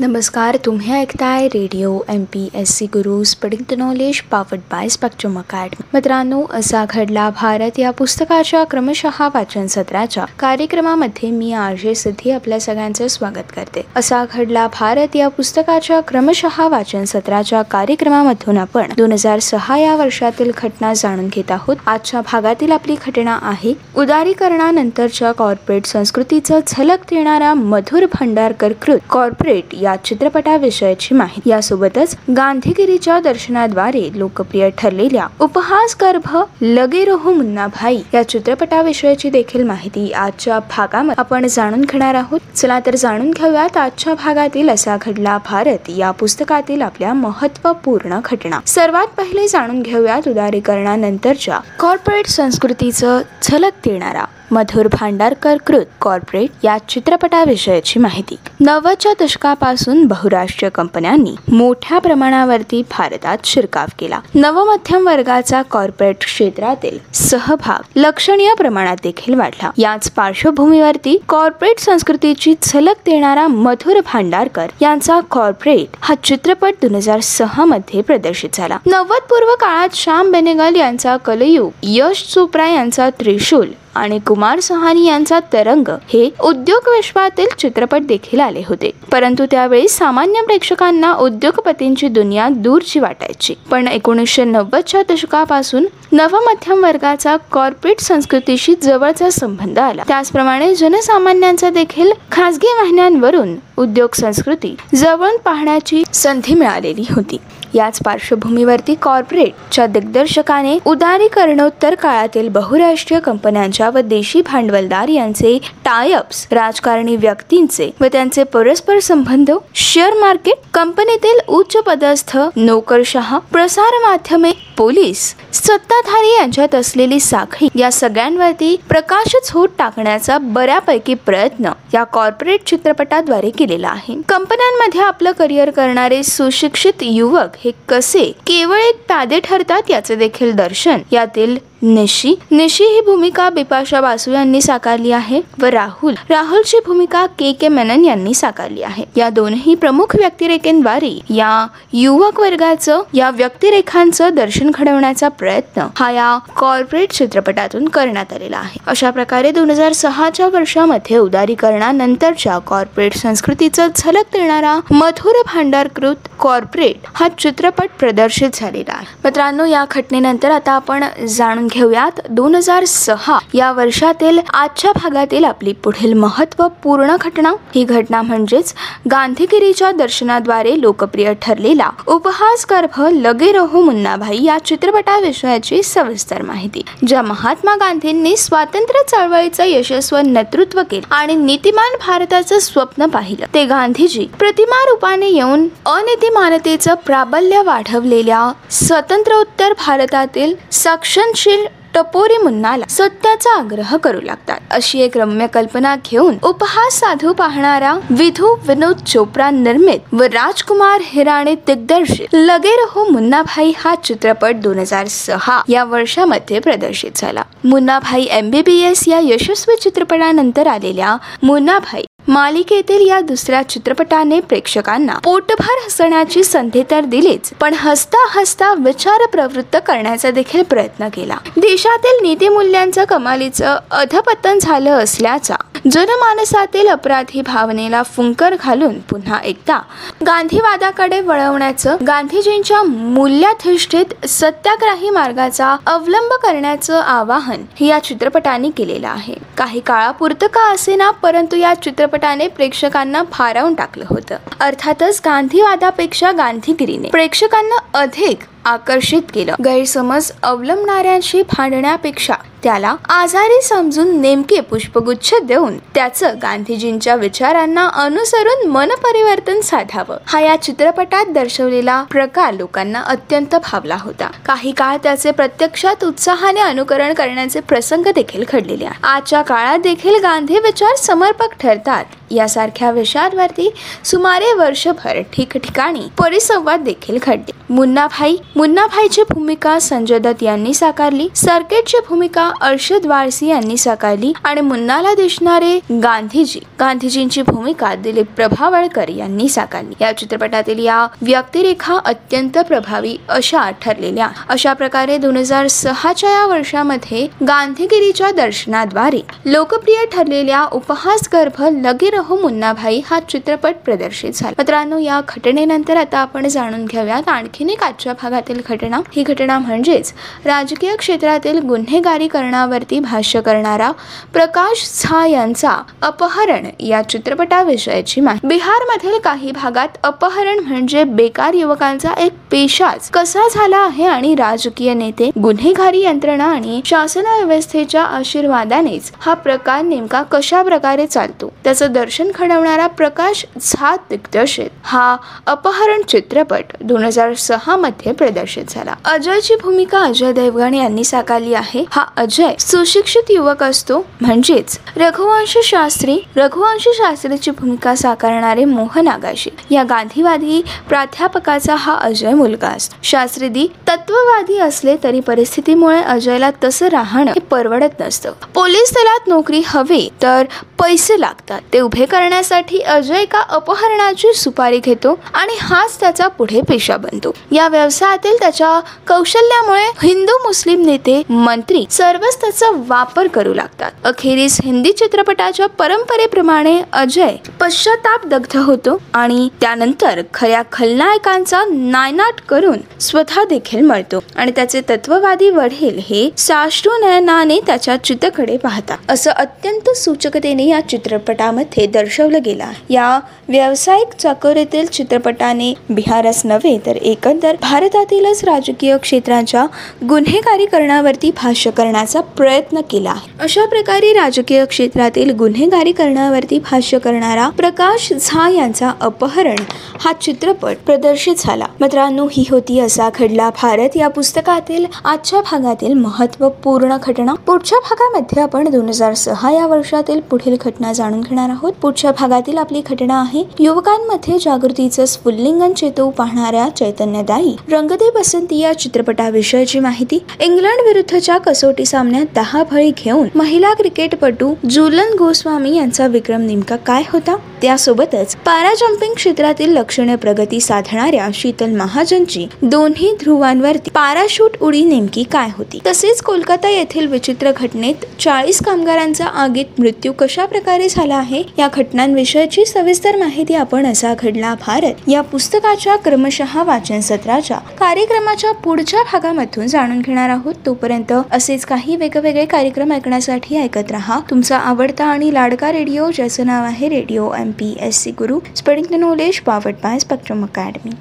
नमस्कार तुम्ही ऐकताय radio M P S C Guru spreading the knowledge powered by Spectrum Academy मित्रांनो असा घडला भारत या पुस्तकाच्या क्रमशः वाचन सत्राच्या कार्यक्रमामध्ये मी आरजे सिद्धी आपल्या सगळ्यांचं स्वागत करते. असा घडला भारत या पुस्तकाच्या क्रमशः वाचन सत्राच्या कार्यक्रमामधून आपण दोन हजार सहा या वर्षातील घटना जाणून घेत आहोत. आजच्या भागातील आपली घटना आहे उदारीकरणानंतरच्या कॉर्पोरेट संस्कृतीचं झलक देणारा मधुर भंडारकर कृत. कॉर्पोरेट या चित्रपटाविषयीची माहिती. यासोबतच गांधीगिरीच्या दर्शनाद्वारे लोकप्रिय ठरलेल्या उपहास गर्भ लगे रोहो मुन्नाभाई या चित्रपटाविषयीची देखील माहिती आजच्या भागामध्ये आपण जाणून घेणार आहोत. चला तर जाणून घेऊयात आजच्या भागातील असा घडला भारत या पुस्तकातील आपल्या महत्त्वपूर्ण घटना. सर्वात पहिले जाणून घेऊयात उदारीकरणानंतरच्या कॉर्पोरेट संस्कृतीचं झलक देणारा मधुर भांडारकर कृत कॉर्पोरेट या चित्रपटाविषयीची माहिती. नव्वदच्या दशकापासून बहुराष्ट्रीय कंपन्यांनी मोठ्या प्रमाणावरती भारतात शिरकाव केला. नवमध्यम वर्गाचा कॉर्पोरेट क्षेत्रातील सहभाग लक्षणीय प्रमाणात देखील वाढला. याच पार्श्वभूमीवरती कॉर्पोरेट संस्कृतीची झलक देणारा मधुर भांडारकर यांचा कॉर्पोरेट हा चित्रपट दोन हजार सहा मध्ये प्रदर्शित झाला. नव्वद पूर्व काळात श्याम बेनेगल यांचा कलयुग यश चोप्रा यांचा त्रिशूल आणि कुमार सहानी यांचा तरंग हे उद्योग विश्वातील चित्रपट देखील आले होते. परंतु त्यावेळी सामान्य प्रेक्षकांना उद्योगपतींची दुनिया दूरची वाटायची. पण एकोणीसशे नव्वदच्या दशकापासून नवमध्यम वर्गाचा कॉर्पोरेट संस्कृतीशी जवळचा संबंध आला. त्याचप्रमाणे जनसामान्यांचा देखील खासगी वाहिन्यांवरून उद्योग संस्कृती जवळून पाहण्याची संधी मिळालेली होती. याच पार्श्वभूमीवरती कॉर्पोरेटच्या दिग्दर्शकाने उदारीकरणोत्तर काळातील बहुराष्ट्रीय कंपन्यांच्या व देशी भांडवलदार यांचे टायअप्स राजकारणी व्यक्तींचे व त्यांचे परस्पर संबंध शेअर मार्केट कंपनीतील उच्च पदस्थ नोकरशहा प्रसार माध्यमे पोलीस सत्ताधारी यांच्यात असलेली साखळी या सगळ्यांवरती प्रकाशच होत टाकण्याचा बऱ्यापैकी प्रयत्न या कॉर्पोरेट चित्रपटाद्वारे केलेला आहे. कंपन्यांमध्ये आपलं करिअर करणारे सुशिक्षित युवक हे कसे केवळ एक प्यादे ठरतात याचे देखील दर्शन. यातील निशी. निशी ही भूमिका बिपाशा बासू यांनी साकारली आहे व राहुल. राहुलची भूमिका के के मेनन यांनी साकारली आहे. या दोनही प्रमुख व्यक्तिरेखेद्वारे या युवक वर्गाचं या व्यक्तिरेखांचं दर्शन घडवण्याचा प्रयत्न हा या कॉर्पोरेट चित्रपटातून करण्यात आलेला आहे. अशा प्रकारे दोन हजार सहाच्या वर्षामध्ये उदारीकरणानंतरच्या कॉर्पोरेट संस्कृतीचं झलक देणारा मधुर भांडारकृत कॉर्पोरेट हा चित्रपट प्रदर्शित झालेला आहे. मित्रांनो या घटनेनंतर आता आपण जाणून घेऊयात दोन हजार सहा या वर्षातील आजच्या भागातील आपली पुढील महत्त्वपूर्ण घटना. ही घटना म्हणजेच गांधीगिरीच्या दर्शनाद्वारे लोकप्रिय ठरलेला उपहास गर्भ लगे रहो मुन्नाभाई या चित्रपटाविषयाची सविस्तर माहिती. ज्या महात्मा गांधींनी स्वातंत्र्य चळवळीचं यशस्व नेतृत्व केलं आणि नीतिमान भारताचं स्वप्न पाहिलं ते गांधीजी प्रतिमा रूपाने येऊन अनितिमानतेचं प्राबल्य वाढवलेल्या स्वतंत्रोत्तर भारतातील सक्षमशील टपोरी मुन्नाला सत्याचा आग्रह करू लागतात. अशी एक रम्य कल्पना घेऊन उपहास साधू पाहणारा विधू विनोद चोप्रा निर्मित व राजकुमार हिराणे दिग्दर्शित लगे रहो मुन्नाभाई हा चित्रपट दोन हजार सहा या वर्षामध्ये प्रदर्शित झाला. मुन्नाभाई एमबीबीएस या यशस्वी चित्रपटानंतर आलेल्या मुन्नाभाई मालिकेतील या दुसऱ्या चित्रपटाने प्रेक्षकांना पोटभर हसण्याची संधी तर दिलीच पण हसता हसता विचार प्रवृत्त करण्याचा देखील प्रयत्न केला. देशातील नीतिमूल्यांचं कमालीचं अधपतन झालं असल्याचा जनमानसातील अपराधी भावनेला फुंकर घालून पुन्हा एकदा गांधीवादाकडे वळवण्याचं गांधीजींच्या मूल्याधिष्ठित सत्याग्राही मार्गाचा अवलंब करण्याचं आवाहन या चित्रपटाने केलेलं आहे. काही काळापुरतं का असेना परंतु या चित्रपटाने प्रेक्षकांना भारावून टाकलं होतं. अर्थातच गांधीवादापेक्षा गांधीगिरीने प्रेक्षकांना अधिक आकर्षित केलं. गैरसमज अवलंबणाऱ्यांशी भांडण्यापेक्षा त्याला आजारी समजून नेमके पुष्पगुच्छ देऊन त्याचं गांधीजींच्या विचारांना अनुसरून मनपरिवर्तन साधावं. हा या चित्रपटात दर्शवलेला प्रकार लोकांना अत्यंत भावला होता. काही काळ त्याचे प्रत्यक्षात उत्साहाने अनुकरण करण्याचे प्रसंग देखील घडलेले आहेत. आजच्या काळात देखील गांधी विचार समर्पक ठरतात. यासारख्या विषयांवरती सुमारे वर्षभर ठिकठिकाणी परिसंवाद देखील घडले. मुन्नाभाई मुन्नाभाईची भूमिका संजय दत्त यांनी साकारली सर्किटची भूमिका अर्षद वारसी यांनी साकारली आणि मुन्नाला दिसणारे गांधीजी गांधीजींची भूमिका दिलीप प्रभावळकर यांनी साकारली. या चित्रपटातील या व्यक्तिरेखा अत्यंत प्रभावी अशा ठरलेल्या. अशा प्रकारे दोन हजार सहाच्या या वर्षामध्ये गांधीगिरीच्या दर्शनाद्वारे लोकप्रिय ठरलेल्या उपहासगर्भ लगे रहो मुन्नाभाई हा चित्रपट प्रदर्शित झाला. मित्रांनो या घटनेनंतर आता आपण जाणून घेऊयात आणखीन एक आजच्या क्षेत्रातील घटना ही घटना म्हणजेच राजकीय क्षेत्रातील गुन्हेगारीकरणावरती भाष्य करणारा प्रकाश झा यांचा अपहरण या चित्रपटाविषयीची माहिती. बिहारमधील काही भागात अपहरण म्हणजे बेकार युवकांचा एक पेशाच कसा झाला आहे आणि राजकीय नेते गुन्हेगारी यंत्रणा आणि शासन व्यवस्थेच्या आशीर्वादानेच हा प्रकार नेमका कशा प्रकारे चालतो? त्याचं दर्शन घडवणारा प्रकाश झा दिग्दर्शित. हा अपहरण चित्रपट दोन हजार सहा मध्ये प्रदर्शित झाला. अजयची भूमिका अजय देवगण यांनी साकारली आहे. हा अजय सुशिक्षित युवक असतो. म्हणजेच रघुवंश शास्त्री रघुवंश शास्त्रीची भूमिका साकारणारे मोहन आगाशी. या गांधीवादी प्राध्यापकाचा हा अजय मुलगा असतो. शास्त्रीदी तत्ववादी असले तरी परिस्थितीमुळे अजयला तसं राहणं हे परवडत नसतं. पोलीस दलात नोकरी हवी तर पैसे लागतात. ते उभे करण्यासाठी अजय एका अपहरणाची सुपारी घेतो आणि हाच त्याचा पुढे पेशा बनतो. या व्यवसायात क्षेत्रातील त्याच्या कौशल्यामुळे हिंदू मुस्लिम नेते मंत्री सर्वच त्याचा वापर करू लागतात. अखेरीस हिंदी चित्रपटाच्या परंपरेप्रमाणे अजय पश्चाताप दग्ध होतो आणि त्यानंतर खऱ्या खलनायकांचा नायनाट करून स्वतः देखील मरतो आणि त्याचे तत्ववादी वडील हे साश्रू नयनाने त्याच्या चित्रकडे पाहतात. असं अत्यंत सूचकतेने या चित्रपटामध्ये दर्शवलं गेलं या व्यावसायिक चाकोरीतील चित्रपटाने बिहारच नव्हे तर एकंदर देशातीलच राजकीय क्षेत्राच्या गुन्हेगारीकरणावरती भाष्य करण्याचा प्रयत्न केला. आहे अशा प्रकारे राजकीय क्षेत्रातील गुन्हेगारीकरणावरती भाष्य करणारा प्रकाश झा यांचा अपहरण हा चित्रपट प्रदर्शित झाला. मित्रांनो ही होती असा घडला भारत या पुस्तकातील आजच्या भागातील महत्त्वपूर्ण घटना. पुढच्या भागामध्ये आपण दोन हजार सहा या वर्षातील पुढील घटना जाणून घेणार आहोत. पुढच्या भागातील आपली घटना आहे युवकांमध्ये जागृतीचं स्फुल्लिंगन चेतवू पाहणाऱ्या चैतन्यदायी रंग रंगदे बसंती या चित्रपटाविषयीची माहिती इंग्लंड विरुद्धच्या कसोटी सामन्यात दहा बळी घेऊन महिला क्रिकेटपटू जुलन गोस्वामी यांचा विक्रम नेमका काय होता? त्यासोबतच पारा जम्पिंग क्षेत्रातील लक्षणीय प्रगती साधणाऱ्या शीतल महाजनची दोन्ही ध्रुवांवरती पाराशूट उडी नेमकी काय होती? तसेच कोलकाता येथील विचित्र घटनेत चाळीस कामगारांचा आगीत मृत्यू कशा प्रकारे झाला आहे? या घटनांविषयीची सविस्तर माहिती आपण असा घडला भारत. या पुस्तकाच्या क्रमशः वाचन सत्राच्या कार्यक्रमाच्या पुढच्या भागामधून जाणून घेणार आहोत. तोपर्यंत असेच काही वेगवेगळे कार्यक्रम ऐकण्यासाठी ऐकत राहा. तुमचा आवडता आणि लाडका रेडिओ ज्याचं नाव आहे radio M P S C Guru spreading the knowledge powered by Spectrum Academy